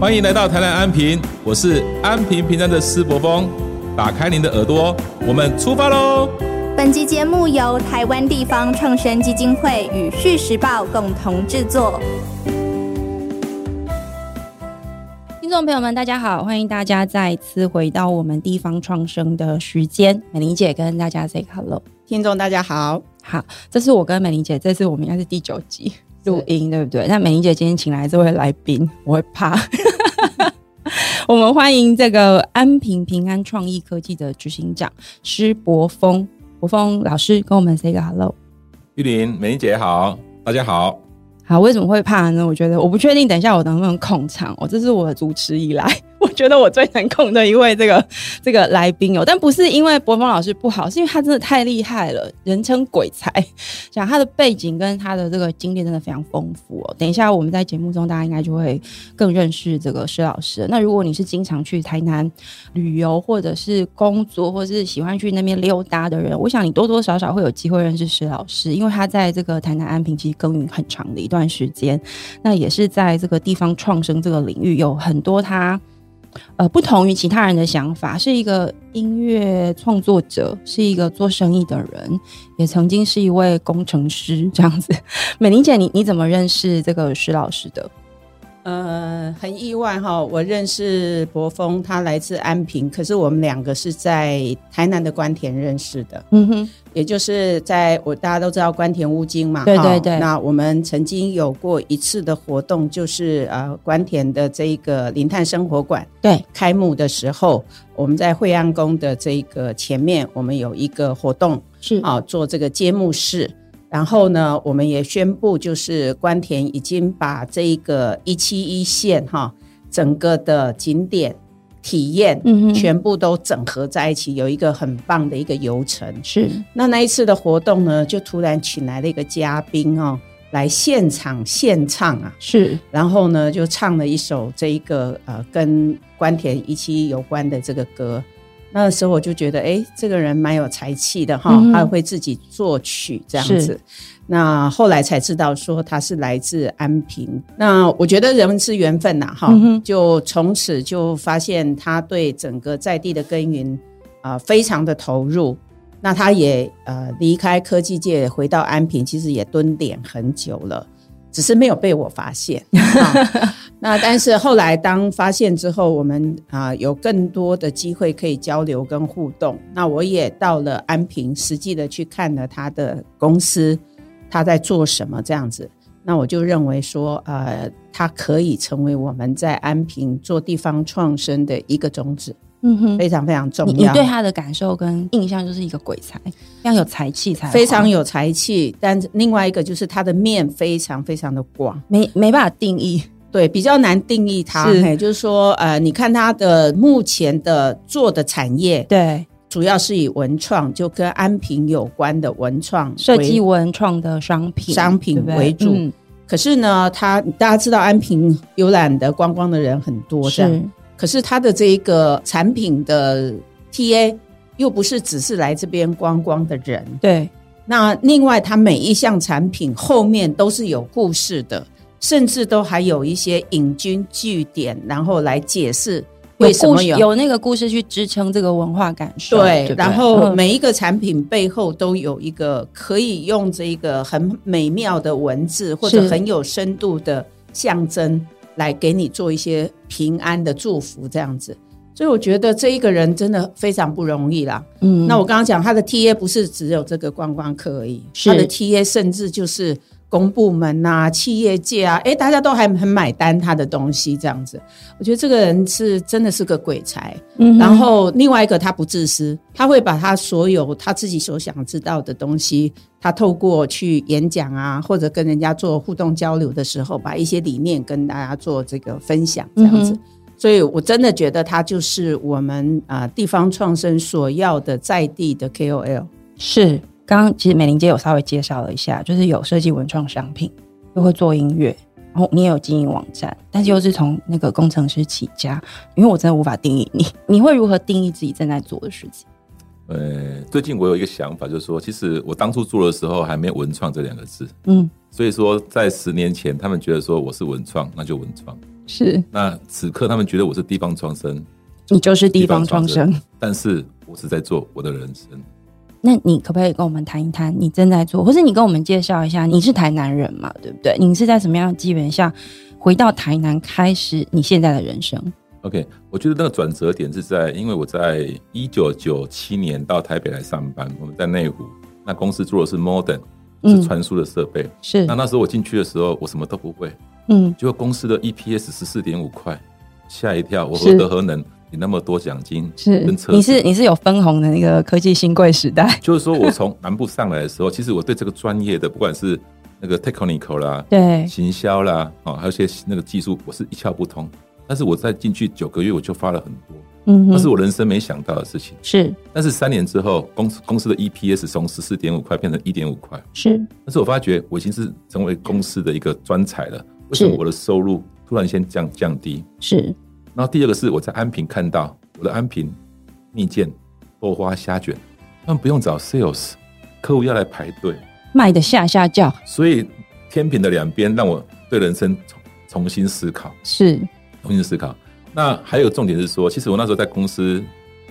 欢迎来到台南安平，我是安平平安的施伯峰。打开您的耳朵，我们出发喽！本集节目由台湾地方创生基金会与《续时报》共同制作。听众朋友们，大家好，欢迎大家再次回到我们地方创生的时间。美玲姐跟大家 say hello，听众大家好，好，这是我跟美玲姐，这次我们应该是第九集录音，对不对？那美玲姐今天请来这位来宾，我会怕。我们欢迎这个安平平安创意科技的执行长施博峰，博峰老师跟我们 say 个 hello。玉林、美玲姐好，大家好。好，为什么会怕呢？我觉得我不确定，等一下我能不能控场。我这是我主持以来。我觉得我最能控的一位这个这个来宾哦，但不是因为博峰老师不好，是因为他真的太厉害了，人称鬼才。讲他的背景跟他的这个经历真的非常丰富哦。等一下我们在节目中，大家应该就会更认识这个施老师。那如果你是经常去台南旅游，或者是工作，或者是喜欢去那边溜达的人，我想你多多少少会有机会认识施老师，因为他在这个台南安平其实耕耘很长的一段时间，那也是在这个地方创生这个领域有很多他。呃，不同于其他人的想法，是一个音乐创作者，是一个做生意的人，也曾经是一位工程师这样子。美玲姐，你你怎么认识这个石老师的？呃，很意外哈，我认识博峰，他来自安平，可是我们两个是在台南的关田认识的。嗯哼，也就是在我大家都知道关田乌金嘛，对对对。那我们曾经有过一次的活动，就是呃关田的这一个林泰生活馆对开幕的时候，我们在惠安宫的这个前面，我们有一个活动是啊做这个揭幕式。然后呢，我们也宣布，就是关田已经把这一个一期一线哈，整个的景点体验，嗯，全部都整合在一起，有一个很棒的一个游程。是，那那一次的活动呢，就突然请来了一个嘉宾哦，来现场现唱啊，是，然后呢，就唱了一首这一个呃，跟关田一期有关的这个歌。那时候我就觉得，哎，这个人蛮有才气的哈，他会自己作曲这样子。那后来才知道说他是来自安平。那我觉得人是缘分呐，哈，就从此就发现他对整个在地的耕耘啊非常的投入。那他也呃离开科技界回到安平，其实也蹲点很久了。只是没有被我发现，那但是后来当发现之后，我们啊有更多的机会可以交流跟互动。那我也到了安平，实际的去看了他的公司，他在做什么这样子。那我就认为说，呃，他可以成为我们在安平做地方创生的一个种子。嗯哼，非常非常重要。你对他的感受跟印象就是一个鬼才，非常有才气，才非常有才气。但另外一个就是他的面非常非常的广，没没办法定义，对，比较难定义他。是，就是说，呃，你看他的目前的做的产业，对，主要是以文创，就跟安平有关的文创设计文创的商品商品为主。可是呢，他大家知道安平游览的观光的人很多，是。可是他的这一个产品的 TA 又不是只是来这边观光的人，对。那另外，他每一项产品后面都是有故事的，甚至都还有一些引经据典，然后来解释为什么有有那个故事去支撑这个文化感受。对，然后每一个产品背后都有一个可以用这一个很美妙的文字或者很有深度的象征。来给你做一些平安的祝福，这样子，所以我觉得这一个人真的非常不容易啦。嗯，那我刚刚讲他的 T A 不是只有这个观光客而已，他的 T A 甚至就是公部门呐、企业界啊，哎，大家都还很买单他的东西，这样子，我觉得这个人是真的是个鬼才。嗯，然后另外一个他不自私，他会把他所有他自己所想知道的东西。他透过去演讲啊，或者跟人家做互动交流的时候，把一些理念跟大家做这个分享，这样子。所以我真的觉得他就是我们啊地方创生所要的在地的 KOL。是，刚刚其实美玲姐有稍微介绍了一下，就是有设计文创商品，又会做音乐，然后你也有经营网站，但是又是从那个工程师起家。因为我真的无法定义你，你会如何定义自己正在做的事情？呃，最近我有一个想法，就是说，其实我当初做的时候还没有“文创”这两个字，嗯，所以说在十年前，他们觉得说我是文创，那就文创，是那此刻他们觉得我是地方创生，你就是地方创生，但是我是在做我的人生。那你可不可以跟我们谈一谈你正在做，或是你跟我们介绍一下，你是台南人嘛？对不对？你是在什么样的机缘下回到台南开始你现在的人生？OK，我觉得那个转折点是在，因为我在一九九七年到台北来上班，我们在内湖，那公司做的是 Modern，是传输的设备。是。那那时候我进去的时候，我什么都不会。嗯。结果公司的 EPS 十四点五块，吓一跳，我何德何能？你那么多奖金是，你是你是有分红的那个科技新贵时代。就是说我从南部上来的时候，其实我对这个专业的，不管是那个 technical 啦，对，行销啦，哦，还有些那个技术，我是一窍不通。但是我在进去九个月，我就发了很多，嗯，那是我人生没想到的事情。是，但是三年之后，公司公司的 EPS 从十四点五块变成一点五块，是。但是我发觉我已经是成为公司的一个专才了，为什么我的收入突然间降降低？是。然后第二个是我在安平看到我的安平蜜饯、豆花、虾卷，他们不用找 sales，客户要来排队，卖的下下叫。所以天平的两边让我对人生重重新思考，是重新思考。那还有重点是说，其实我那时候在公司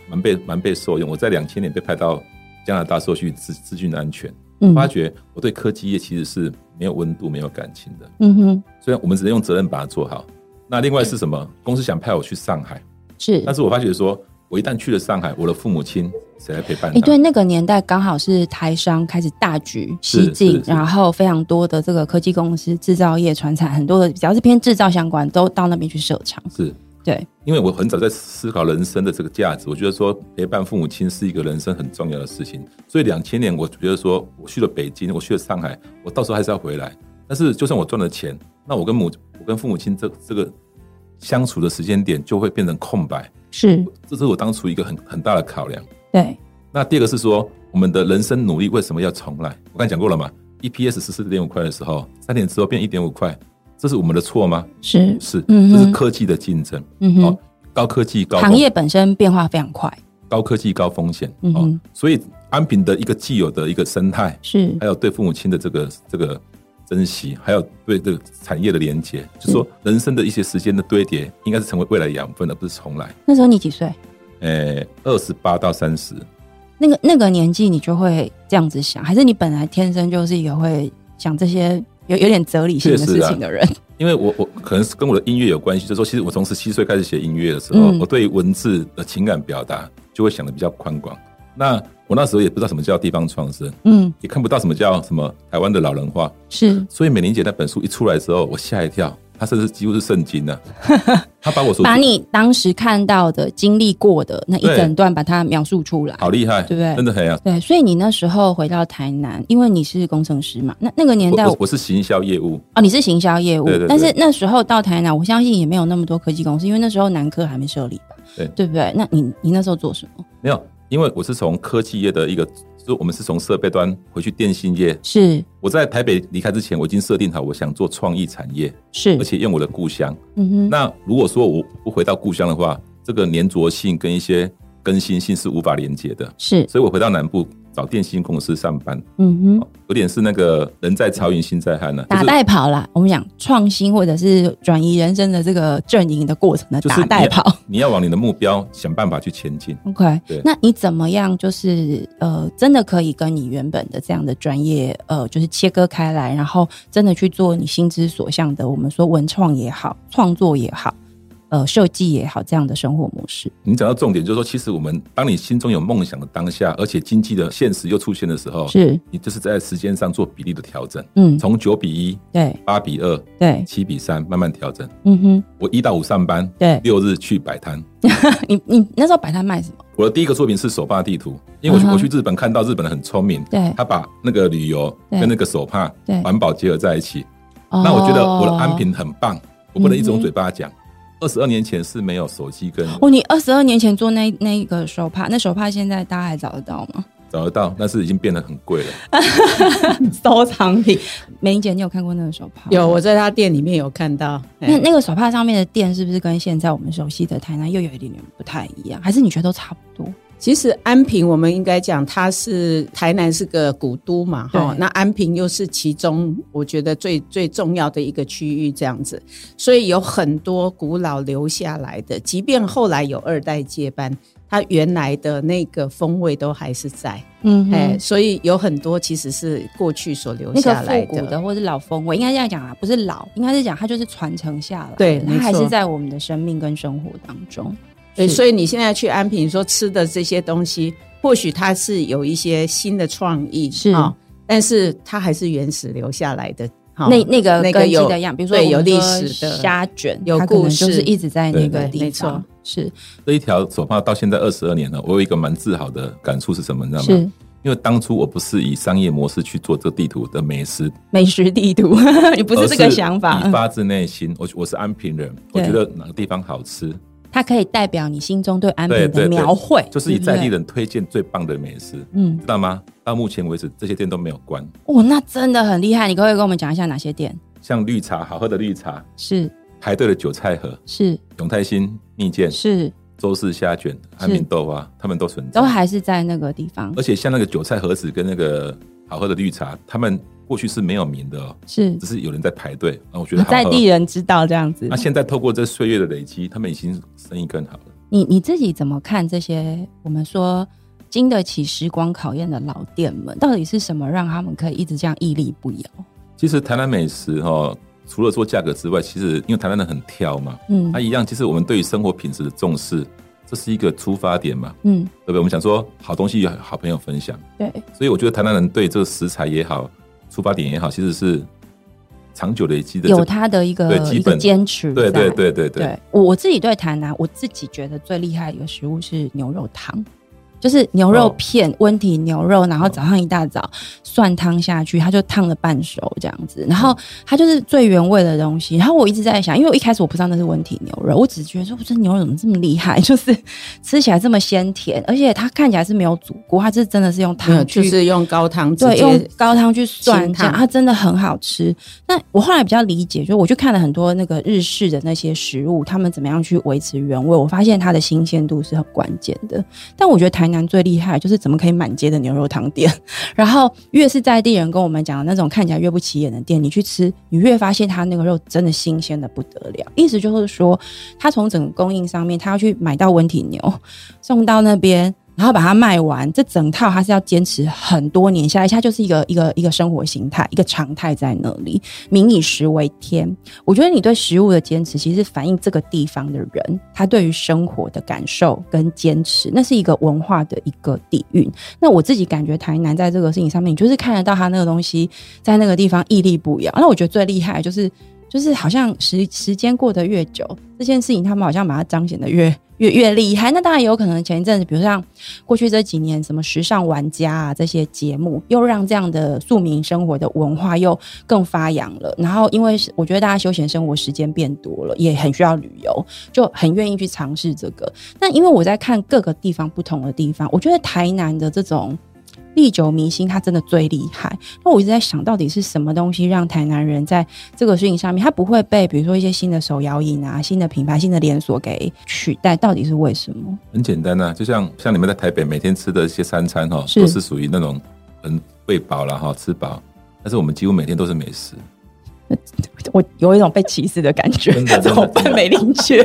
蛮被蛮被受用。我在两千年被派到加拿大，受训资资讯的安全，发觉我对科技业其实是没有温度、没有感情的。嗯哼，虽然我们只能用责任把它做好。那另外是什么？公司想派我去上海，是，但是我发觉说，我一旦去了上海，我的父母亲谁来陪伴？哎，对，那个年代刚好是台商开始大举西进，然后非常多的这个科技公司、制造业、传产，很多的只要是偏制造相关，都到那边去设厂。是，对，因为我很早在思考人生的这个价值，我觉得说陪伴父母亲是一个人生很重要的事情。所以两千年，我觉得说我去了北京，我去了上海，我到时候还是要回来。但是就算我赚了钱。那我跟母，我跟父母亲这这个相处的时间点就会变成空白，是，这是我当初一个很很大的考量。对，那第二个是说，我们的人生努力为什么要重来？我刚才讲过了嘛，EPS 十四点五块的时候，三年之后变一点五块，这是我们的错吗？是是，这是科技的竞争，嗯哼，高科技高行业本身变化非常快，高科技高风险，嗯所以安平的一个既有的一个生态是，还有对父母亲的这个这个。珍惜，还有对这个产业的连接，就是说人生的一些时间的堆叠，应该是成为未来养分，而不是重来。那时候你几岁？呃，二十八到三十。那个那个年纪，你就会这样子想，还是你本来天生就是一个会想这些有有点哲理性的事情的人？因为我我可能是跟我的音乐有关系，就是说，其实我从十七岁开始写音乐的时候，我对文字的情感表达就会想的比较宽广。那我那时候也不知道什么叫地方创生，嗯，也看不到什么叫什么台湾的老人化，是。所以美玲姐那本书一出来之后，我吓一跳，她甚至几乎是圣经呢。她把我把你当时看到的、经历过的那一整段，把它描述出来，好厉害，对不对？真的很啊。对，所以你那时候回到台南，因为你是工程师嘛，那那个年代我我是行销业务哦，你是行销业务，对对。但是那时候到台南，我相信也没有那么多科技公司，因为那时候南科还没设立吧？对，对不对？那你你那时候做什么？没有。因为我是从科技业的一个，就我们是从设备端回去电信业。是我在台北离开之前，我已经设定好我想做创意产业，是而且用我的故乡。嗯哼。那如果说我不回到故乡的话，这个粘着性跟一些更新性是无法连接的。是，所以我回到南部。找电信公司上班，嗯哼，有点是那个人在曹营心在汉呢，打带跑啦。我们讲创新或者是转移人生的这个阵营的过程的打带跑，你要往你的目标想办法去前进。OK，对，那你怎么样就是呃，真的可以跟你原本的这样的专业呃，就是切割开来，然后真的去做你心之所向的，我们说文创也好，创作也好。呃，设计也好，这样的生活模式。你讲到重点，就是说，其实我们当你心中有梦想的当下，而且经济的现实又出现的时候，是你就是在时间上做比例的调整。嗯，从九比一，对，八比二，对，七比三，慢慢调整。嗯哼，我一到五上班，对，六日去摆摊。你你那时候摆摊卖什么？我的第一个作品是手帕地图，因为我我去日本看到日本人很聪明，对，他把那个旅游跟那个手帕环保结合在一起。那我觉得我的安平很棒，我不能一直用嘴巴讲。二十二年前是没有手机跟哦，你二十二年前做那那个手帕，那手帕现在大家还找得到吗？找得到，但是已经变得很贵了。收藏品，美玲姐，你有看过那个手帕？有，我在他店里面有看到。那那个手帕上面的店是不是跟现在我们熟悉的台南又有一点点不太一样？还是你觉得都差不多？其实安平，我们应该讲它是台南是个古都嘛，哈。那安平又是其中我觉得最最重要的一个区域，这样子，所以有很多古老留下来的，即便后来有二代接班，它原来的那个风味都还是在。嗯，哎，所以有很多其实是过去所留下来的，的或者是老风味，应该这样讲啊，不是老，应该是讲它就是传承下来，对，它还是在我们的生命跟生活当中。对，所以你现在去安平说吃的这些东西，或许它是有一些新的创意，是啊，但是它还是原始留下来的。那那个那个有的样，比如说有历史的虾卷，有故事，就是一直在那个地方。是这一条手帕到现在二十二年了，我有一个蛮自豪的感触是什么？你知道吗？因为当初我不是以商业模式去做这地图的美食美食地图，你不是这个想法，发自内心。我我是安平人，我觉得哪个地方好吃。它可以代表你心中对安平的描绘，就是以在地人推荐最棒的美食，嗯，知道吗？到目前为止，这些店都没有关。哦，那真的很厉害！你可不可以跟我们讲一下哪些店？像绿茶，好喝的绿茶是排队的韭菜盒是永泰新蜜饯是周氏虾卷安平豆花，他们都存在，都还是在那个地方。而且像那个韭菜盒子跟那个好喝的绿茶，他们。过去是没有名的，是只是有人在排队。那我觉得在地人知道这样子。那现在透过这岁月的累积，他们已经生意更好了。你你自己怎么看这些我们说经得起时光考验的老店们？到底是什么让他们可以一直这样屹立不摇？其实台南美食哈，除了说价格之外，其实因为台南人很挑嘛，嗯，它一样。其实我们对于生活品质的重视，这是一个出发点嘛，嗯，对不对？我们想说好东西，好朋友分享，对。所以我觉得台南人对这个食材也好。出发点也好，其实是长久累积的，有他的一个一个坚持。对对对对对，我我自己对台南，我自己觉得最厉害的一个食物是牛肉汤。就是牛肉片，温体牛肉，然后早上一大早蒜汤下去，它就烫了半熟这样子，然后它就是最原味的东西。然后我一直在想，因为我一开始我不知道那是温体牛肉，我只是觉得说，这牛肉怎么这么厉害？就是吃起来这么鲜甜，而且它看起来是没有煮过，它是真的是用汤，就是用高汤，对，用高汤去涮这样，它真的很好吃。那我后来比较理解，就我去看了很多那个日式的那些食物，他们怎么样去维持原味，我发现它的新鲜度是很关键的。但我觉得台台南最厉害就是怎么可以满街的牛肉汤店，然后越是在地人跟我们讲的那种看起来越不起眼的店，你去吃，你越发现他那个肉真的新鲜的不得了。意思就是说，他从整个供应上面，他要去买到温体牛，送到那边。然后把它卖完，这整套它是要坚持很多年下来，它就是一个一个一个生活形态，一个常态在那里。民以食为天，我觉得你对食物的坚持，其实反映这个地方的人他对于生活的感受跟坚持，那是一个文化的一个底蕴。那我自己感觉台南在这个事情上面，你就是看得到他那个东西在那个地方屹立不摇。那我觉得最厉害就是。就是好像时时间过得越久，这件事情他们好像把它彰显的越越越厉害。那当然有可能前一阵子，比如像过去这几年什么时尚玩家啊这些节目，又让这样的庶民生活的文化又更发扬了。然后因为我觉得大家休闲生活时间变多了，也很需要旅游，就很愿意去尝试这个。那因为我在看各个地方不同的地方，我觉得台南的这种。历久弥新，它真的最厉害。那我一直在想到底是什么东西让台南人在这个事情上面，他不会被比如说一些新的手摇饮啊、新的品牌、新的连锁给取代？到底是为什么？很简单啊，就像像你们在台北每天吃的一些三餐哈，都是属于那种很喂饱了哈，吃饱。但是我们几乎每天都是美食。我有一种被歧视的感觉，真的，我被美玲姐，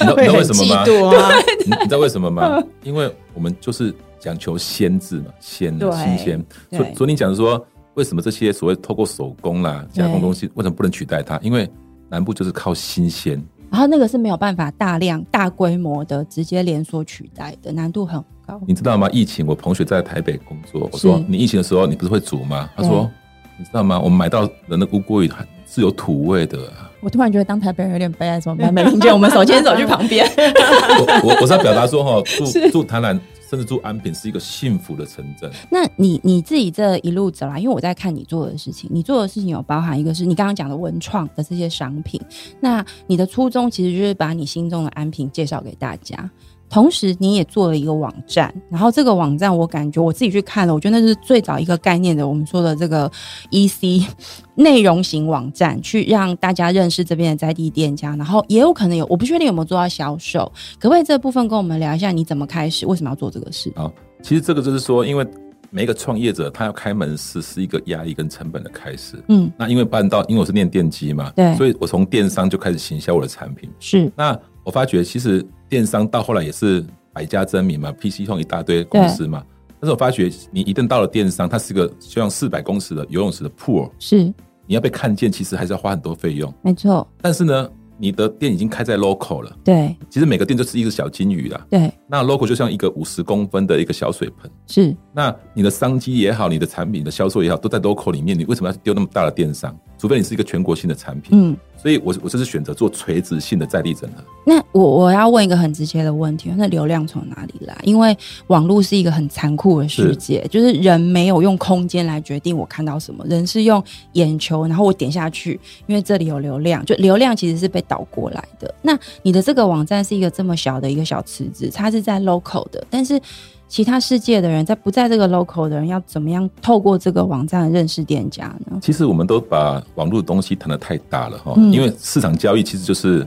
你知道为什么吗？你知道为什么吗？因为我们就是。讲求鲜字嘛，鲜新鲜。所所以你讲说，为什么这些所谓透过手工啦加工东西，为什么不能取代它？因为南部就是靠新鲜，然后那个是没有办法大量大规模的直接连锁取代的，难度很高。你知道吗？疫情，我同学在台北工作，我说你疫情的时候，你不是会煮吗？他说，你知道吗？我们买到人的乌龟鱼是有土味的。我突然觉得当台北人有点悲哀，怎么办？美玲姐，我们手牵手去旁边。我我我是要表达说 哈，住住台南。甚至住安平是一个幸福的城镇。那你你自己这一路走来，因为我在看你做的事情，你做的事情有包含一个是你刚刚讲的文创的这些商品。那你的初衷其实就是把你心中的安平介绍给大家。同时你也做了一个网站，然后这个网站我感觉我自己去看了，我觉得那是最早一个概念的，我们说的这个 EC 内容型网站，去让大家认识这边的在地店家，然后也有可能有，我不确定有没有做到销售，可不可以这部分跟我们聊一下，你怎么开始，为什么要做这个事？好，其实这个就是说，因为。每一个创业者，他要开门市是一个压力跟成本的开始。嗯，那因为办到，因为我是念电机嘛，对，所以我从电商就开始行销我的产品。是，那我发觉其实电商到后来也是百家争鸣嘛，PC 用一大堆公司嘛。但是我发觉你一旦到了电商，它是个就像四百公尺的游泳池的 pool，是，你要被看见，其实还是要花很多费用。没错。但是呢。你的店已经开在 local 了，对，其实每个店就是一个小金鱼啦，对，那 local 就像一个五十公分的一个小水盆，是，那你的商机也好，你的产品的销售也好，都在 local 里面，你为什么要丢那么大的电商？除非你是一个全国性的产品，嗯。所以，我我这是选择做垂直性的在地整合。那我我要问一个很直接的问题：那流量从哪里来？因为网络是一个很残酷的世界，就是人没有用空间来决定我看到什么，人是用眼球，然后我点下去，因为这里有流量，就流量其实是被导过来的。那你的这个网站是一个这么小的一个小池子，它是在 local 的，但是。其他世界的人在不在这个 local 的人要怎么样透过这个网站认识店家呢？其实我们都把网络的东西谈的太大了哈，因为市场交易其实就是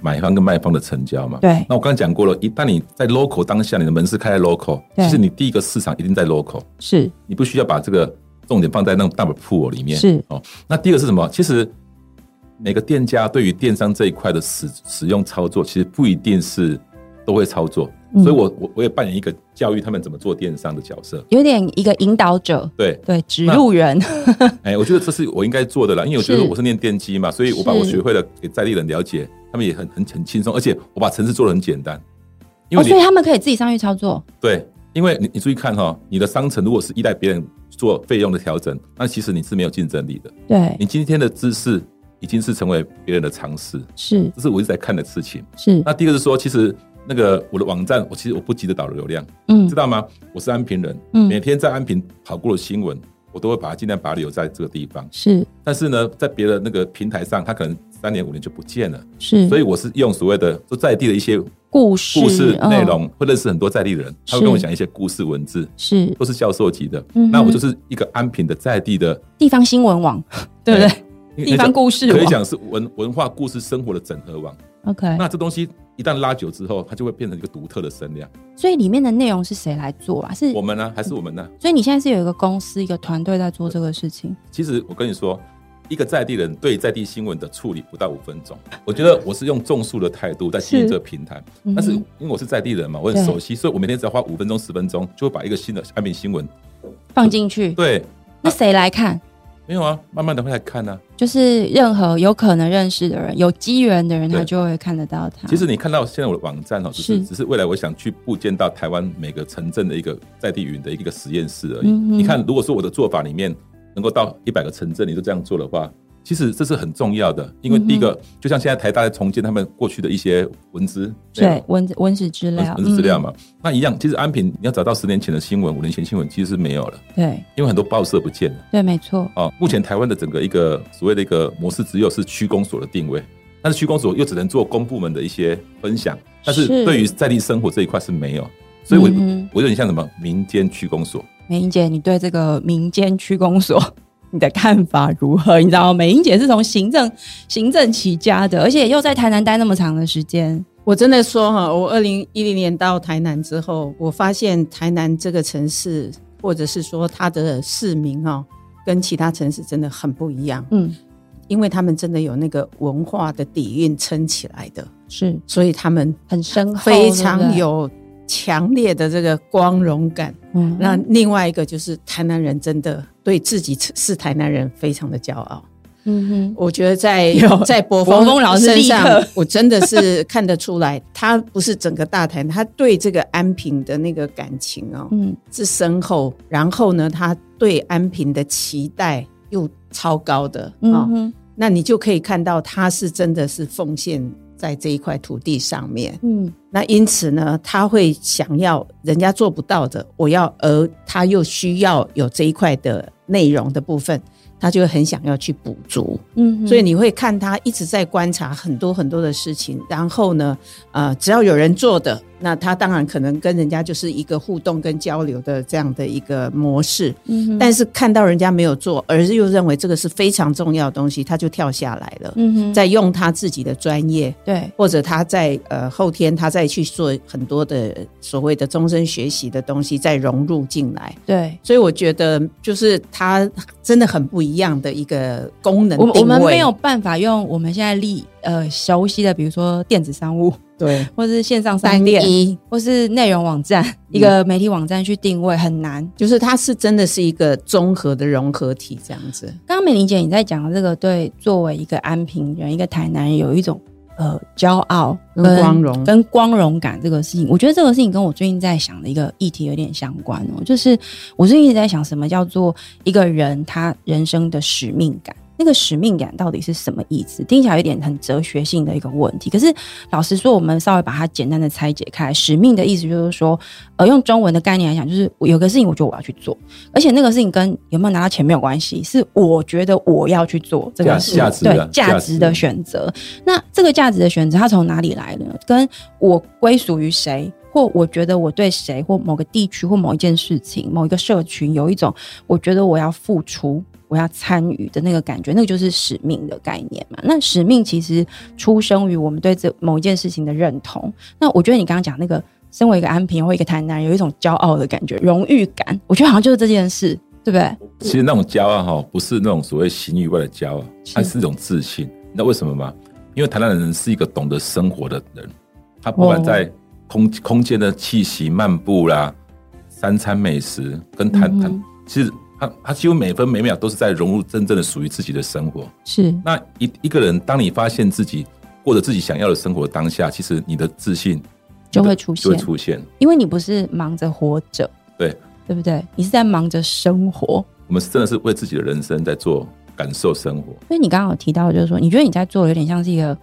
买方跟卖方的成交嘛。对。那我刚刚讲过了，一旦你在 local 当下，你的门市开在 local，其实你第一个市场一定在 local，是你不需要把这个重点放在那种 double pool 里面。是哦。那第二个是什么？其实每个店家对于电商这一块的使使用操作，其实不一定是都会操作。所以，我我我也扮演一个教育他们怎么做电商的角色，有点一个引导者，对对，指路人。哎，我觉得这是我应该做的啦，因为我觉得我是念电机嘛，所以我把我学会了给在地人了解，他们也很很很轻松，而且我把城市做的很简单，因为所以他们可以自己上去操作。对，因为你你注意看哈，你的商城如果是依赖别人做费用的调整，那其实你是没有竞争力的。对，你今天的知识已经是成为别人的常识，是，这是我一直在看的事情。是，那第二个是说，其实。那个我的网站，我其实我不急着导流量，嗯，知道吗？我是安平人，嗯，每天在安平跑过的新闻，我都会把它尽量把它留在这个地方。是，但是呢，在别的那个平台上，它可能三年五年就不见了。是，所以我是用所谓的就在地的一些故事故事内容，会认识很多在地的人，他会跟我讲一些故事文字，是，都是教授级的。嗯那我就是一个安平的在地的地方新闻网，对不对？地方故事可以讲是文文化故事生活的整合网。OK，那这东西。一旦拉久之后，它就会变成一个独特的声量。所以里面的内容是谁来做啊？是我们呢，还是我们呢？所以你现在是有一个公司、一个团队在做这个事情。其实我跟你说，一个在地人对在地新闻的处理不到五分钟。我觉得我是用种树的态度在经营这个平台，但是因为我是在地人嘛，我很熟悉，所以我每天只要花五分钟、十分钟，就会把一个新的安平新闻放进去。对，那谁来看？没有啊，慢慢的会来看呢。就是任何有可能认识的人、有机缘的人，他就会看得到他。其实你看到现在我的网站哦，只是只是未来我想去布建到台湾每个城镇的一个在地云的一个实验室而已。你看，如果说我的做法里面能够到一百个城镇，你都这样做的话。其实这是很重要的，因为第一个，就像现在台大在重建他们过去的一些文资，对文文史资料，文史资料嘛，那一样，其实安平你要找到十年前的新闻，五年前新闻其实是没有了，对，因为很多报社不见了，对，没错。哦，目前台湾的整个一个所谓的一个模式，只有是区公所的定位，但是区公所又只能做公部门的一些分享，但是对于在地生活这一块是没有，所以我我有点像什么民间区公所。美英姐，你对这个民间区公所？你的看法如何？你知道吗？美英姐是从行政行政起家的，而且又在台南待那么长的时间。我真的说哈，我二零一零年到台南之后，我发现台南这个城市，或者是说它的市民哈，跟其他城市真的很不一样。嗯，因为他们真的有那个文化的底蕴撑起来的，是，所以他们很深厚，非常有强烈的这个光荣感。嗯，那另外一个就是台南人真的。对自己是台南人，非常的骄傲。嗯哼，我觉得在 在博峰老师身上，我真的是看得出来，他不是整个大台，他对这个安平的那个感情哦，嗯，是深厚。然后呢，他对安平的期待又超高的啊。那你就可以看到，他是真的是奉献在这一块土地上面。嗯，那因此呢，他会想要人家做不到的，我要，而他又需要有这一块的。内容的部分，他就会很想要去补足，嗯，所以你会看他一直在观察很多很多的事情，然后呢，呃，只要有人做的，那他当然可能跟人家就是一个互动跟交流的这样的一个模式，嗯，但是看到人家没有做，而是又认为这个是非常重要的东西，他就跳下来了，嗯哼，在用他自己的专业，对，或者他在呃后天他再去做很多的所谓的终身学习的东西，再融入进来，对，所以我觉得就是他真的很不一样的一个功能，我我们没有办法用我们现在立呃熟悉的，比如说电子商务。对，或是线上商店，或是内容网站，一个媒体网站去定位很难，就是它是真的是一个综合的融合体这样子。刚刚美玲姐你在讲这个，对，作为一个安平人，一个台南人，有一种呃骄傲跟光荣跟光荣感这个事情，我觉得这个事情跟我最近在想的一个议题有点相关哦，就是我最近一直在想什么叫做一个人他人生的使命感。那个使命感到底是什么意思？听起来有点很哲学性的一个问题。可是老实说，我们稍微把它简单的拆解开，使命的意思就是说，呃，用中文的概念来讲，就是有个事情，我觉得我要去做，而且那个事情跟有没有拿到钱没有关系，是我觉得我要去做这个价值对价值的选择。那这个价值的选择，它从哪里来呢？跟我归属于谁，或我觉得我对谁，或某个地区，或某一件事情，某一个社群，有一种我觉得我要付出。我要参与的那个感觉，那个就是使命的概念嘛。那使命其实出生于我们对这某一件事情的认同。那我觉得你刚刚讲那个，身为一个安平或一个台南人，有一种骄傲的感觉、荣誉感，我觉得好像就是这件事，对不对？其实那种骄傲哈，不是那种所谓形于外的骄傲，它是一种自信。你知道为什么吗？因为台南人是一个懂得生活的人，他不管在空空间的气息、漫步啦、三餐美食跟谈谈，其实。他他几乎每分每秒都是在融入真正的属于自己的生活。是那一一个人，当你发现自己过着自己想要的生活当下，其实你的自信就会出现，就会出现。因为你不是忙着活着，对对不对？你是在忙着生活。我们是真的是为自己的人生在做感受生活。所以你刚刚有提到，就是说，你觉得你在做有点像是一个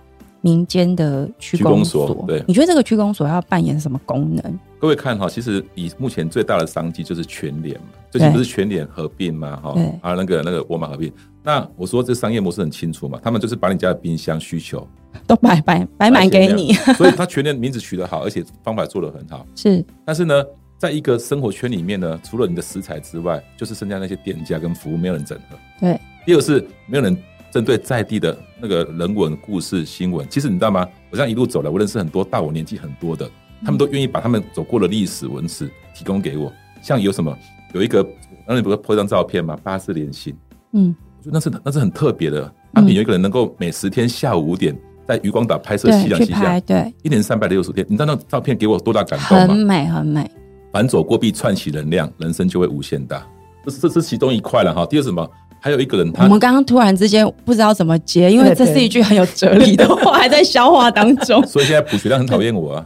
民间的区公所，对？你觉得这个区公所要扮演什么功能？各位看哈，其实以目前最大的商机就是全联嘛，最近不是全联合并吗？哈，啊那个那个沃尔玛合并。那我说这商业模式很清楚嘛，他们就是把你家的冰箱需求都摆摆摆满给你，所以他全联名字取得好，而且方法做得很好。是，但是呢，在一个生活圈里面呢，除了你的食材之外，就是剩下那些店家跟服务没有人整合。对。第二个是没有人针对在地的那个人文故事新闻。其实你知道吗？我这样一路走来，我认识很多大我年纪很多的。他们都愿意把他们走过的历史文史提供给我，像有什么有一个，那你不是拍张照片吗？八字连心，嗯，我觉得那是那是很特别的。阿平有一个人能够每十天下午五点在渔光岛拍摄夕阳西下，对，一年三百六十天，你知道那照片给我多大感动吗？很美，很美。反走过壁串起能量，人生就会无限大。这是这是其中一块了哈。第二什么？还有一个人，我们刚刚突然之间不知道怎么接，因为这是一句很有哲理的话，还在消化当中。所以现在普学亮很讨厌我啊，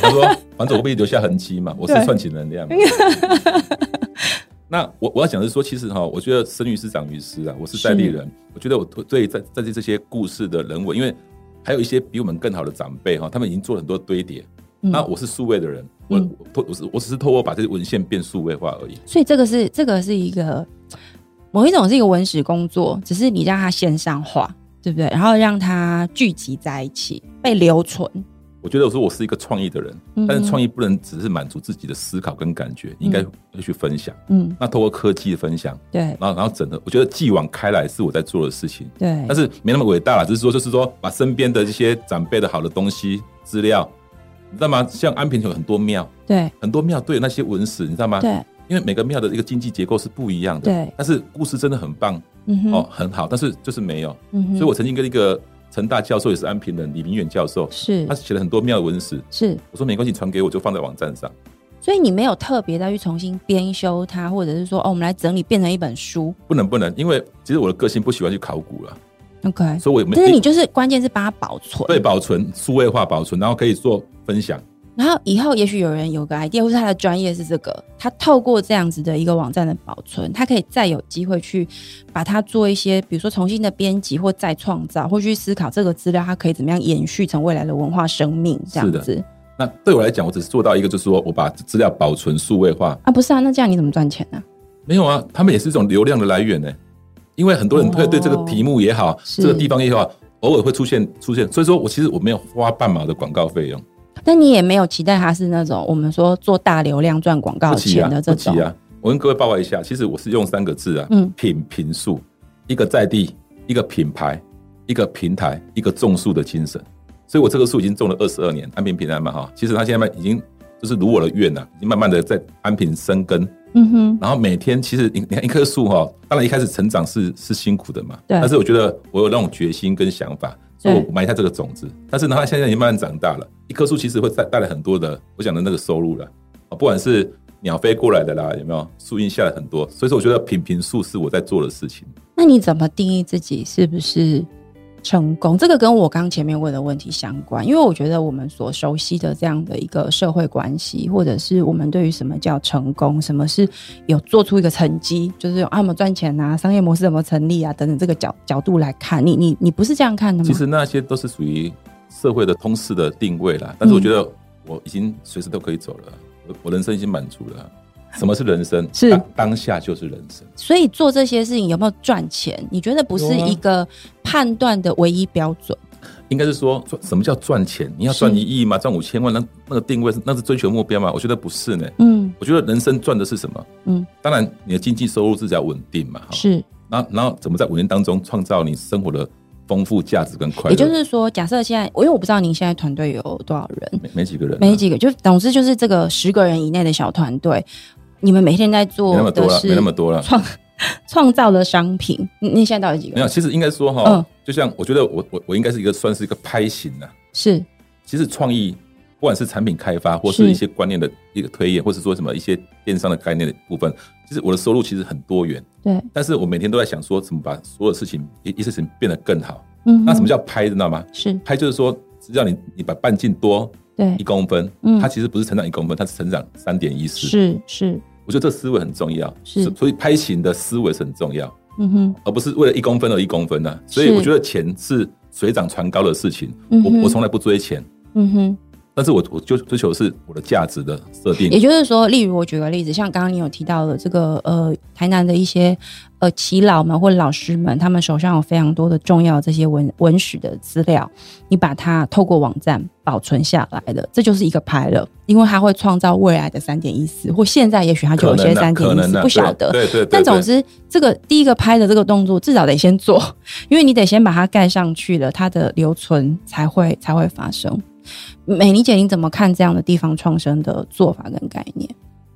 他 说反正我不会留下痕迹嘛？我是串起能量。那我我要讲的是说，其实哈，我觉得生于斯长于斯啊，我是在地人，我觉得我对在在这这些故事的人文，因为还有一些比我们更好的长辈哈，他们已经做了很多堆叠。那我是数位的人，我我我是我只是透过把这些文献变数位化而已。所以这个是这个是一个。某一种是一个文史工作，只是你让它线上化，对不对？然后让它聚集在一起，被留存。我觉得我说我是一个创意的人，但是创意不能只是满足自己的思考跟感觉，应该要去分享。嗯，那透过科技的分享，对，然后然后整个，我觉得继往开来是我在做的事情。对，但是没那么伟大了，只是说就是说把身边的这些长辈的好的东西资料，你知道吗？像安平有很多庙，对，很多庙都有那些文史，你知道吗？对。因为每个庙的一个经济结构是不一样的，对。但是故事真的很棒，嗯哦，很好，但是就是没有。嗯所以我曾经跟一个成大教授，也是安平人李明远教授，是，他写了很多庙的文史，是。我说没关系，传给我，就放在网站上。所以你没有特别再去重新编修它，或者是说，哦，我们来整理变成一本书？不能，不能，因为其实我的个性不喜欢去考古了。OK，所以我没但是你就是关键是把它保存，对，保存数位化保存，然后可以做分享。然后以后也许有人有个 idea，或是他的专业是这个，他透过这样子的一个网站的保存，他可以再有机会去把它做一些，比如说重新的编辑或再创造，或去思考这个资料它可以怎么样延续成未来的文化生命这样子。那对我来讲，我只是做到一个，就是说我把资料保存数位化啊，不是啊？那这样你怎么赚钱呢？没有啊，他们也是一种流量的来源呢，因为很多人会对这个题目也好，这个地方也好，偶尔会出现出现，所以说我其实我没有花半毛的广告费用。但你也没有期待他是那种我们说做大流量赚广告钱的这种啊。我跟各位报告一下，其实我是用三个字啊，嗯，品评数，一个在地，一个品牌，一个平台，一个种树的精神。所以我这棵树已经种了二十二年，安平平安嘛哈。其实它现在已经就是如我的愿呐，已经慢慢的在安平生根。嗯哼。然后每天其实你你看一棵树哈，当然一开始成长是是辛苦的嘛，对。但是我觉得我有那种决心跟想法，所以我埋下这个种子。但是呢，它现在已经慢慢长大了，一棵树其实会带带来很多的我讲的那个收入了啊，不管是。鸟飞过来的啦，有没有树荫下来很多？所以说，我觉得品评树是我在做的事情。那你怎么定义自己是不是成功？这个跟我刚前面问的问题相关，因为我觉得我们所熟悉的这样的一个社会关系，或者是我们对于什么叫成功，什么是有做出一个成绩，就是用啊，我们赚钱啊，商业模式怎么成立啊，等等这个角角度来看，你你你不是这样看的吗？其实那些都是属于社会的通识的定位啦。但是我觉得我已经随时都可以走了。我我人生已经满足了，什么是人生？是当下就是人生。所以做这些事情有没有赚钱？你觉得不是一个判断的唯一标准？应该是说，什么叫赚钱？你要赚一亿吗？赚五千万？那那个定位那是追求目标吗？我觉得不是呢。嗯，我觉得人生赚的是什么？嗯，当然你的经济收入是要稳定嘛。是，然后然后怎么在五年当中创造你生活的？丰富价值跟快乐，也就是说，假设现在，因为我不知道您现在团队有多少人，没没几个人，没几个，就总之就是这个十个人以内的小团队，你们每天在做的是没那么多了，创 创造的商品，你现在到底几个？没有，其实应该说哈，就像我觉得我我我应该是一个算是一个拍型的，是，其实创意。不管是产品开发，或是一些观念的一个推演，或是说什么一些电商的概念的部分，其实我的收入其实很多元。对，但是我每天都在想说，怎么把所有事情一一事情变得更好。嗯，那什么叫拍，知道吗？是拍，就是说只要你你把半径多对一公分，嗯，它其实不是成长一公分，它是成长三点一四。是是，我觉得这思维很重要。是，所以拍型的思维是很重要。嗯哼，而不是为了一公分而一公分呢。所以我觉得钱是水涨船高的事情。我我从来不追钱。嗯哼。但是我我就追求是我的价值的设定，也就是说，例如我举个例子，像刚刚你有提到的这个呃，台南的一些呃耆老们或老师们，他们手上有非常多的重要这些文文史的资料，你把它透过网站保存下来的，这就是一个拍了，因为它会创造未来的三点一四，或现在也许它就有些三点一四，不晓得，对对。但总之，这个第一个拍的这个动作至少得先做，因为你得先把它盖上去了，它的留存才会才会发生。美妮姐，你怎么看这样的地方创生的做法跟概念？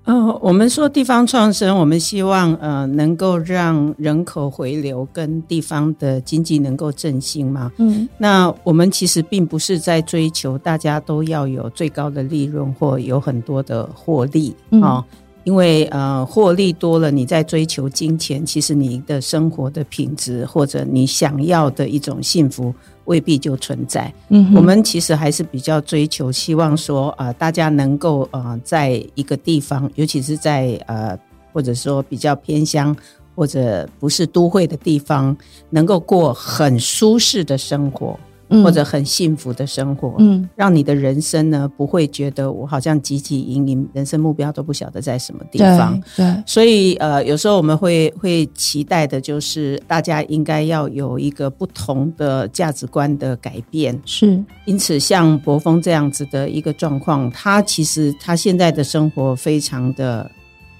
嗯，我们说地方创生，我们希望呃能够让人口回流跟地方的经济能够振兴嘛。嗯，那我们其实并不是在追求大家都要有最高的利润或有很多的获利啊，因为呃获利多了，你在追求金钱，其实你的生活的品质或者你想要的一种幸福。未必就存在。嗯，我们其实还是比较追求，希望说啊，大家能够呃，在一个地方，尤其是在呃，或者说比较偏乡或者不是都会的地方，能够过很舒适的生活。或者很幸福的生活，嗯，让你的人生呢不会觉得我好像汲汲营营，人生目标都不晓得在什么地方。对，所以呃，有时候我们会会期待的就是大家应该要有一个不同的价值观的改变。是，因此像博峰这样子的一个状况，他其实他现在的生活非常的。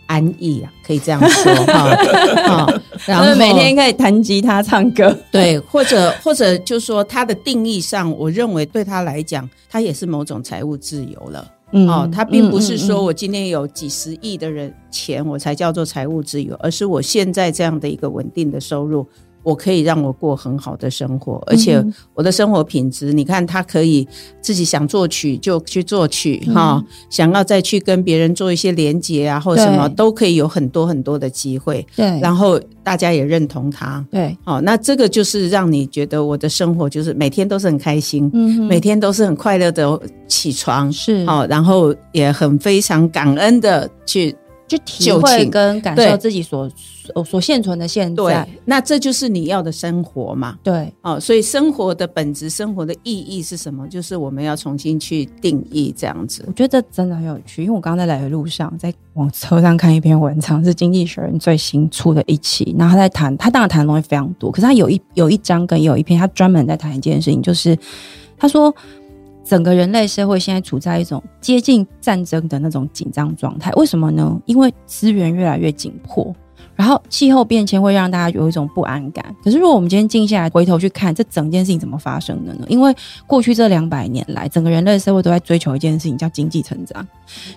安逸啊，可以这样说 哈，哈，然后每天可以弹吉他唱歌，对，或者或者就说他的定义上，我认为对他来讲，他也是某种财务自由了，哦，他并不是说我今天有几十亿的人钱，我才叫做财务自由，而是我现在这样的一个稳定的收入。我可以让我过很好的生活，而且我的生活品质，你看他可以自己想作曲就去作曲哈，想要再去跟别人做一些连接啊，或什么都可以有很多很多的机会。对，然后大家也认同他。对，哦，那这个就是让你觉得我的生活就是每天都是很开心，嗯，每天都是很快乐的起床，是哦，然后也很非常感恩的去。就体会跟感受自己所所现存的现在，那这就是你要的生活嘛？对，哦，所以生活的本质、生活的意义是什么？就是我们要重新去定义这样子。我觉得这真的很有趣，因为我刚刚在来的路上，在往车上看一篇文章，是《经济学人》最新出的一期，然后他在谈，他当然谈的东西非常多，可是他有一有一章跟有一篇，他专门在谈一件事情，就是他说。整个人类社会现在处在一种接近战争的那种紧张状态。为什么呢？因为资源越来越紧迫。然后气候变迁会让大家有一种不安感。可是如果我们今天静下来回头去看，这整件事情怎么发生的呢？因为过去这两百年来，整个人类社会都在追求一件事情，叫经济成长。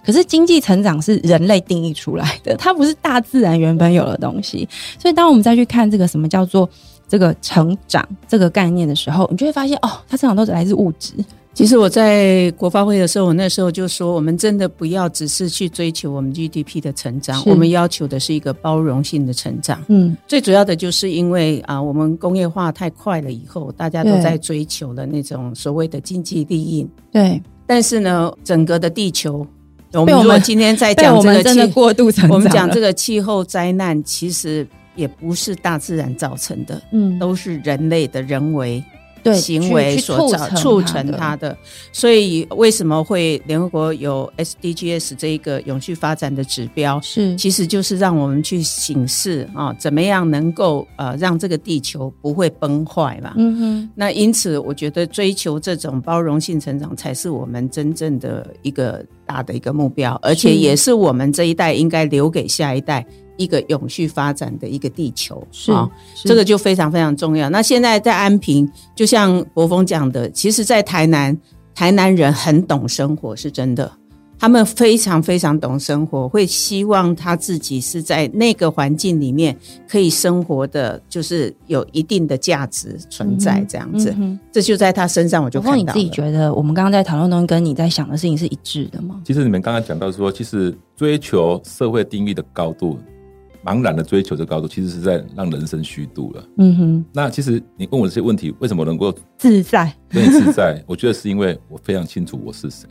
可是经济成长是人类定义出来的，它不是大自然原本有的东西。所以当我们再去看这个什么叫做这个成长这个概念的时候，你就会发现哦，它成长都是来自物质。其实我在国发会的时候，我那时候就说，我们真的不要只是去追求我们 GDP 的成长，我们要求的是一个包容性的成长。嗯，最主要的就是因为啊，我们工业化太快了，以后大家都在追求了那种所谓的经济利益。对，但是呢，整个的地球，我们如果今天在讲这个气过度成长，我们讲这个气候灾难，其实也不是大自然造成的，嗯，都是人类的人为。对行为所造促成它的，所以为什么会联合国有 SDGs 这一个永续发展的指标？是，其实就是让我们去醒示啊，怎么样能够呃让这个地球不会崩坏嘛？嗯哼。那因此，我觉得追求这种包容性成长才是我们真正的一个大的一个目标，而且也是我们这一代应该留给下一代。一个永续发展的一个地球是啊，这个就非常非常重要。那现在在安平，就像博峰讲的，其实，在台南，台南人很懂生活，是真的，他们非常非常懂生活，会希望他自己是在那个环境里面可以生活的，就是有一定的价值存在这样子。这就在他身上，我就看到。你自己觉得，我们刚刚在讨论中跟你在想的事情是一致的吗？其实你们刚刚讲到说，其实追求社会定义的高度。茫然的追求这高度，其实是在让人生虚度了。嗯哼。那其实你问我这些问题，为什么能够自在？对，自在。我觉得是因为我非常清楚我是谁。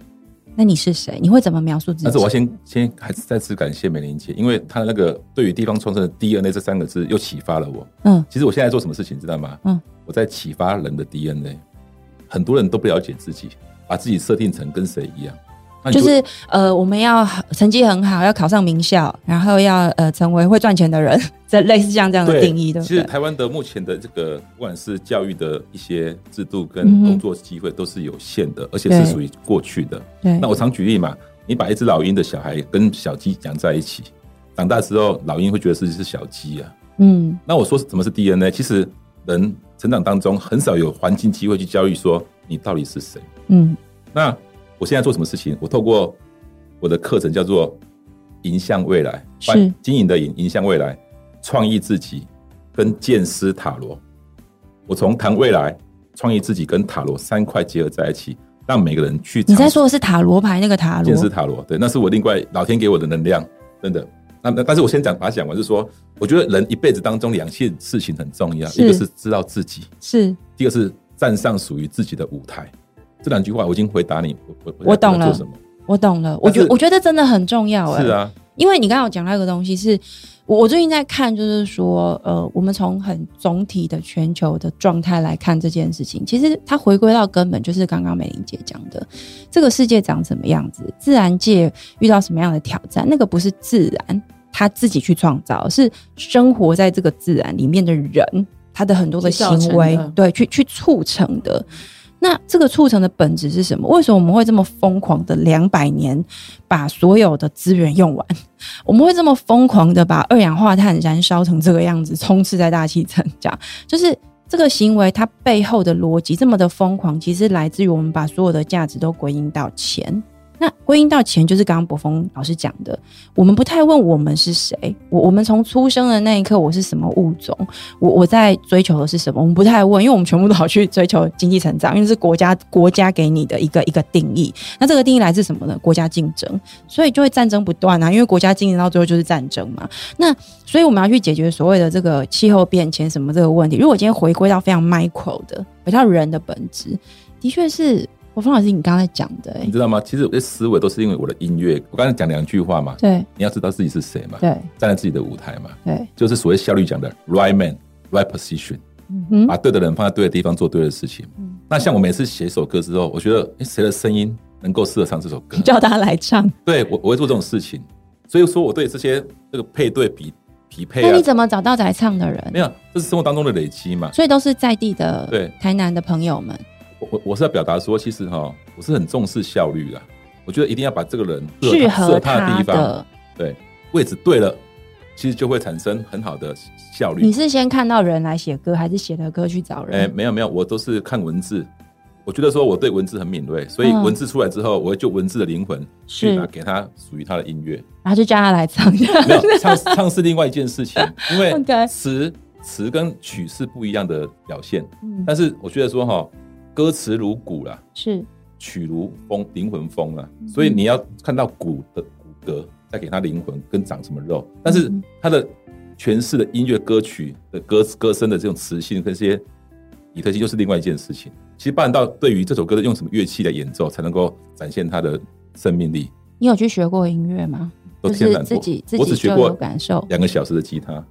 那你是谁？你会怎么描述自己？但是我要先先还是再次感谢美玲姐，因为她那个对于地方创生的 DNA 这三个字又启发了我。嗯。其实我现在做什么事情，知道吗？嗯。我在启发人的 DNA。很多人都不了解自己，把自己设定成跟谁一样。就是呃，我们要成绩很好，要考上名校，然后要呃成为会赚钱的人，这类似像这样的定义的。其实台湾的目前的这个不管是教育的一些制度跟工作机会都是有限的，而且是属于过去的。对。那我常举例嘛，你把一只老鹰的小孩跟小鸡养在一起，长大之后老鹰会觉得自己是小鸡啊。嗯。那我说什么是 DNA？其实人成长当中很少有环境机会去教育说你到底是谁。嗯。那。我现在做什么事情？我透过我的课程叫做“迎向未来”，是经营的“迎”，迎向未来，创意自己跟剑师塔罗。我从谈未来、创意自己跟塔罗三块结合在一起，让每个人去。你在说的是塔罗牌那个塔罗？剑师塔罗，对，那是我另外老天给我的能量，真的。那那但是我先讲，把它讲完，是说，我觉得人一辈子当中两件事情很重要，一个是知道自己，是第二个是站上属于自己的舞台。这两句话我已经回答你，我我我懂了，我懂了。我觉我觉得真的很重要哎，是啊，因为你刚刚有讲那个东西，是我我最近在看，就是说，呃，我们从很总体的全球的状态来看这件事情，其实它回归到根本就是刚刚美玲姐讲的，这个世界长什么样子，自然界遇到什么样的挑战，那个不是自然他自己去创造，是生活在这个自然里面的人他的很多的行为，对，去去促成的。那这个促成的本质是什么？为什么我们会这么疯狂的两百年把所有的资源用完？我们会这么疯狂的把二氧化碳燃烧成这个样子，充斥在大气层？这样就是这个行为它背后的逻辑这么的疯狂，其实来自于我们把所有的价值都归因到钱。那归因到钱，就是刚刚博峰老师讲的，我们不太问我们是谁，我我们从出生的那一刻，我是什么物种，我我在追求的是什么，我们不太问，因为我们全部都好去追求经济成长，因为是国家国家给你的一个一个定义。那这个定义来自什么呢？国家竞争，所以就会战争不断啊，因为国家竞争到最后就是战争嘛。那所以我们要去解决所谓的这个气候变迁什么这个问题。如果今天回归到非常 micro 的，回到人的本质，的确是。我方老师，你刚才讲的，你知道吗？其实我的思维都是因为我的音乐。我刚才讲两句话嘛，对，你要知道自己是谁嘛，对，站在自己的舞台嘛，对，就是所谓效率讲的 right man right position，嗯哼把对的人放在对的地方做对的事情。那像我每次写一首歌之后，我觉得哎，谁的声音能够适合唱这首歌，叫他来唱。对我我会做这种事情，所以说我对这些这个配对比匹配。那你怎么找到来唱的人？没有，这是生活当中的累积嘛。所以都是在地的，对台南的朋友们。我我我是要表达说，其实哈，我是很重视效率的。我觉得一定要把这个人适合他的地方，对位置对了，其实就会产生很好的效率。你是先看到人来写歌，还是写了歌去找人？哎，没有没有，我都是看文字。我觉得说我对文字很敏锐，所以文字出来之后，我会就文字的灵魂去拿给他属于他的音乐，然后就叫他来唱。没有唱唱是另外一件事情，因为 词词跟曲是不一样的表现。但是我觉得说哈，歌词如鼓啦，是。曲如风，灵魂风啊，所以你要看到骨的骨骼，再给他灵魂跟长什么肉。但是他的诠释的音乐歌曲的歌歌声的这种磁性跟这些比特性，就是另外一件事情。其实，办到对于这首歌的用什么乐器来演奏，才能够展现它的生命力。你有去学过音乐吗？都天然自己自己我只学过感受两个小时的吉他。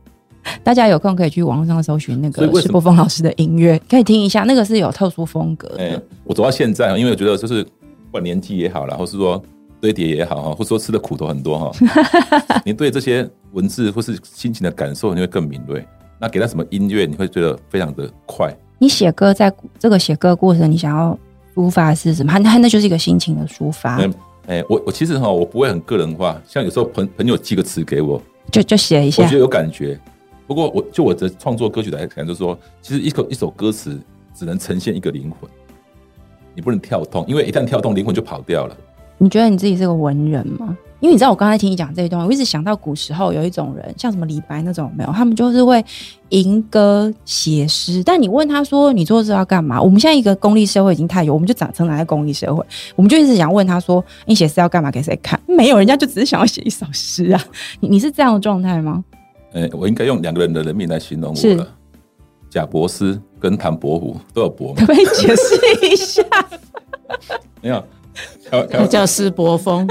大家有空可以去网络上搜寻那个石波峰老师的音乐，可以听一下，那个是有特殊风格的。我走到现在，因为我觉得就是不管年纪也好啦，或是说堆叠也好哈，或者说吃的苦头很多哈，你对这些文字或是心情的感受，你会更敏锐。那给他什么音乐，你会觉得非常的快。你写歌在这个写歌过程，你想要抒发是什么？那那就是一个心情的抒发。嗯哎，我我其实哈，我不会很个人化，像有时候朋朋友寄个词给我，就就写一下，我觉得有感觉。不过，我就我的创作歌曲来讲，就是说，其实一首一首歌词只能呈现一个灵魂，你不能跳动，因为一旦跳动，灵魂就跑掉了。你觉得你自己是个文人吗？因为你知道，我刚才听你讲这一段，我一直想到古时候有一种人，像什么李白那种，没有，他们就是会吟歌写诗。但你问他说：“你做这要干嘛？”我们现在一个功利社会已经太有，我们就长成在功利社会，我们就一直想问他说：“你写诗要干嘛？给谁看？”没有，人家就只是想要写一首诗啊。你你是这样的状态吗？哎，我应该用两个人的人名来形容我了。贾伯斯跟唐伯虎都有伯，可不可以解释一下？没有，他叫施伯峰，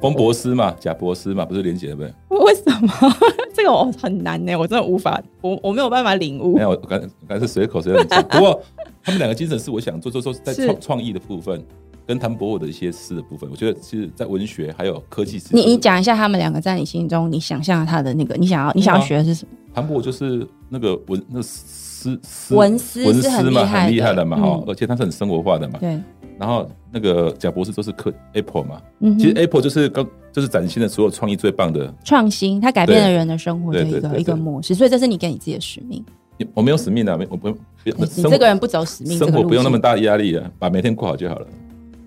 风伯斯嘛，贾伯斯嘛，不是连结的呗？为什么？这个我很难呢，我真的无法，我我没有办法领悟。没有，我刚刚是随口随便讲。不过他们两个精神是我想做做做在创创意的部分。跟谭伯虎的一些诗的部分，我觉得其实，在文学还有科技，你你讲一下他们两个在你心中，你想象他的那个，你想要你想要学的是什么？谭伯虎就是那个文那诗诗文诗文诗嘛，很厉害的嘛哈，而且他是很生活化的嘛。对。然后那个贾博士都是科 Apple 嘛，嗯其实 Apple 就是刚就是展现的所有创意最棒的创新，它改变了人的生活的一个一个模式，所以这是你给你自己的使命。我没有使命的，没我不用。你这个人不走使命，生活不用那么大压力啊，把每天过好就好了。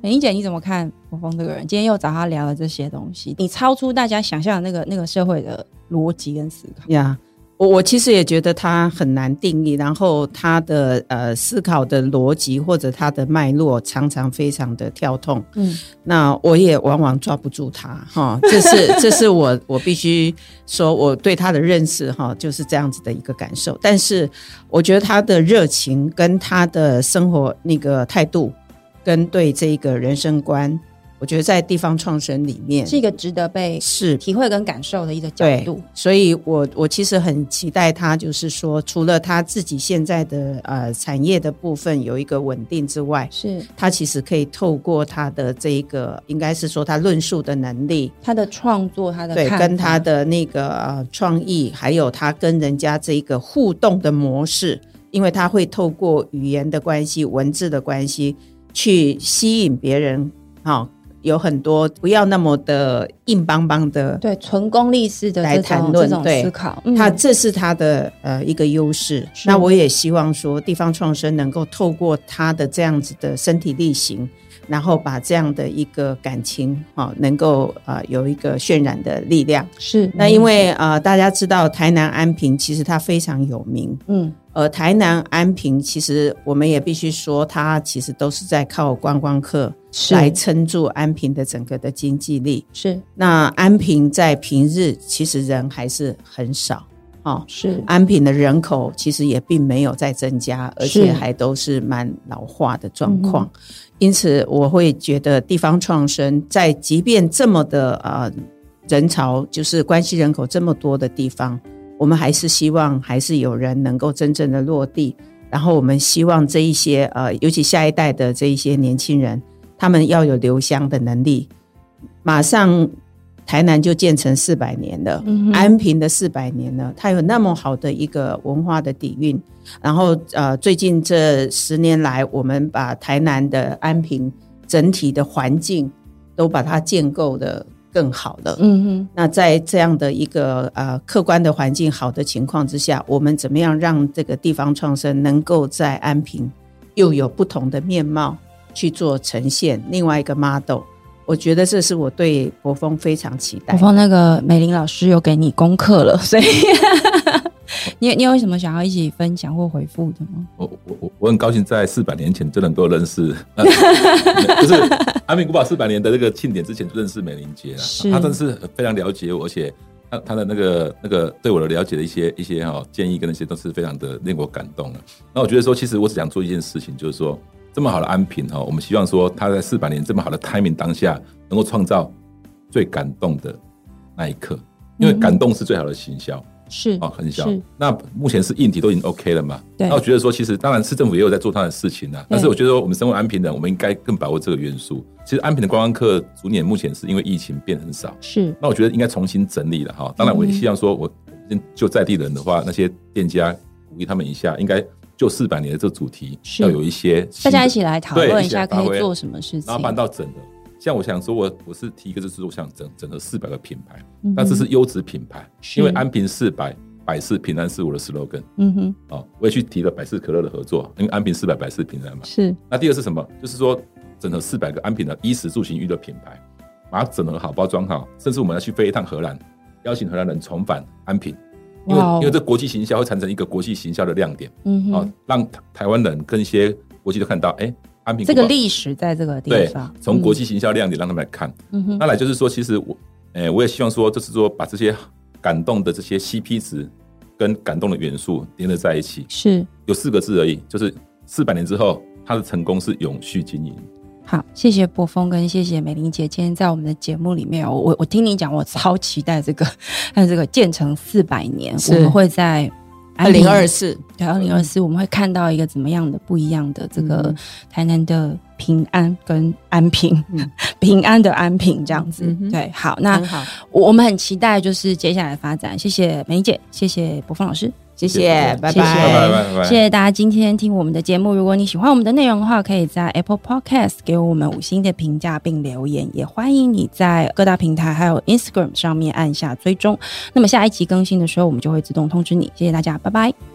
林姐，你怎么看国峰这个人？今天又找他聊了这些东西，你超出大家想象的那个那个社会的逻辑跟思考呀。我我其实也觉得他很难定义，然后他的呃思考的逻辑或者他的脉络常常非常的跳痛。嗯，那我也往往抓不住他哈，这是这是我我必须说我对他的认识哈就是这样子的一个感受。但是我觉得他的热情跟他的生活那个态度。跟对这个人生观，我觉得在地方创生里面是一个值得被是体会跟感受的一个角度。所以我我其实很期待他，就是说，除了他自己现在的呃产业的部分有一个稳定之外，是他其实可以透过他的这一个，应该是说他论述的能力，他的创作，他的对，跟他的那个呃创意，还有他跟人家这一个互动的模式，因为他会透过语言的关系、文字的关系。去吸引别人，哈，有很多不要那么的硬邦邦的，对，纯功利式的来谈论，对，思考，他这是他的呃一个优势。那我也希望说，地方创生能够透过他的这样子的身体力行，然后把这样的一个感情，哈，能够呃有一个渲染的力量。是，那因为呃大家知道台南安平其实它非常有名，嗯。呃，台南安平其实我们也必须说，它其实都是在靠观光客来撑住安平的整个的经济力。是，那安平在平日其实人还是很少，哦，是安平的人口其实也并没有在增加，而且还都是蛮老化的状况。因此，我会觉得地方创生在即便这么的呃人潮，就是关系人口这么多的地方。我们还是希望，还是有人能够真正的落地。然后我们希望这一些呃，尤其下一代的这一些年轻人，他们要有留乡的能力。马上台南就建成四百年了，安平的四百年了，它有那么好的一个文化的底蕴。然后呃，最近这十年来，我们把台南的安平整体的环境都把它建构的更好了。嗯哼。那在这样的一个呃客观的环境好的情况之下，我们怎么样让这个地方创生能够在安平又有不同的面貌去做呈现？另外一个 model。我觉得这是我对博峰非常期待。博峰那个美玲老师有给你功课了，所以 你你有什么想要一起分享或回复的吗？我我我我很高兴在四百年前就能够认识，就 是阿明古堡四百年的那个庆典之前就认识美玲姐了。她真的是非常了解我，而且她她的那个那个对我的了解的一些一些哈建议跟那些都是非常的令我感动的。那我觉得说，其实我只想做一件事情，就是说。这么好的安平哈，我们希望说他在四百年这么好的 timing 当下，能够创造最感动的那一刻，因为感动是最好的行销，是啊，很小。那目前是硬体都已经 OK 了嘛？对。那我觉得说，其实当然市政府也有在做他的事情呢，但是我觉得我们身为安平人，我们应该更把握这个元素。其实安平的观光客逐年目前是因为疫情变很少，是。那我觉得应该重新整理了哈。当然，我也希望说，我就在地人的话，那些店家鼓励他们一下，应该。就四百年的这个主题，要有一些大家一起来讨论一下，可以做什么事情，然后搬到整的。像我想说，我我是提一个，就是我想整整合四百个品牌，那这是优质品牌，因为安平四百百事平安是我的 slogan。嗯哼，哦，我也去提了百事可乐的合作，因为安平四百百事平安嘛。是。那第二是什么？就是说整合四百个安平的衣食住行娱乐品牌，把它整合好、包装好，甚至我们要去飞一趟荷兰，邀请荷兰人重返安平。因为因为这国际行销会产生一个国际行销的亮点，嗯哼，让台台湾人跟一些国际都看到，哎，安平这个历史在这个地方，从国际行销亮点让他们来看，嗯哼，那来就是说，其实我，哎，我也希望说，就是说把这些感动的这些 CP 值跟感动的元素连合在一起，是。有四个字而已，就是四百年之后，它的成功是永续经营。好，谢谢波峰跟谢谢美玲姐，今天在我们的节目里面，我我听你讲，我超期待这个，还 有这个建成四百年，我们会在二零二四，对，二零二四，我们会看到一个怎么样的不一样的这个台南的平安跟安平，平安的安平这样子，对，好，那好，我们很期待就是接下来发展，谢谢梅姐，谢谢博峰老师。谢谢，拜拜，谢谢大家今天听我们的节目。如果你喜欢我们的内容的话，可以在 Apple Podcast 给我们五星的评价并留言，也欢迎你在各大平台还有 Instagram 上面按下追踪。那么下一集更新的时候，我们就会自动通知你。谢谢大家，拜拜。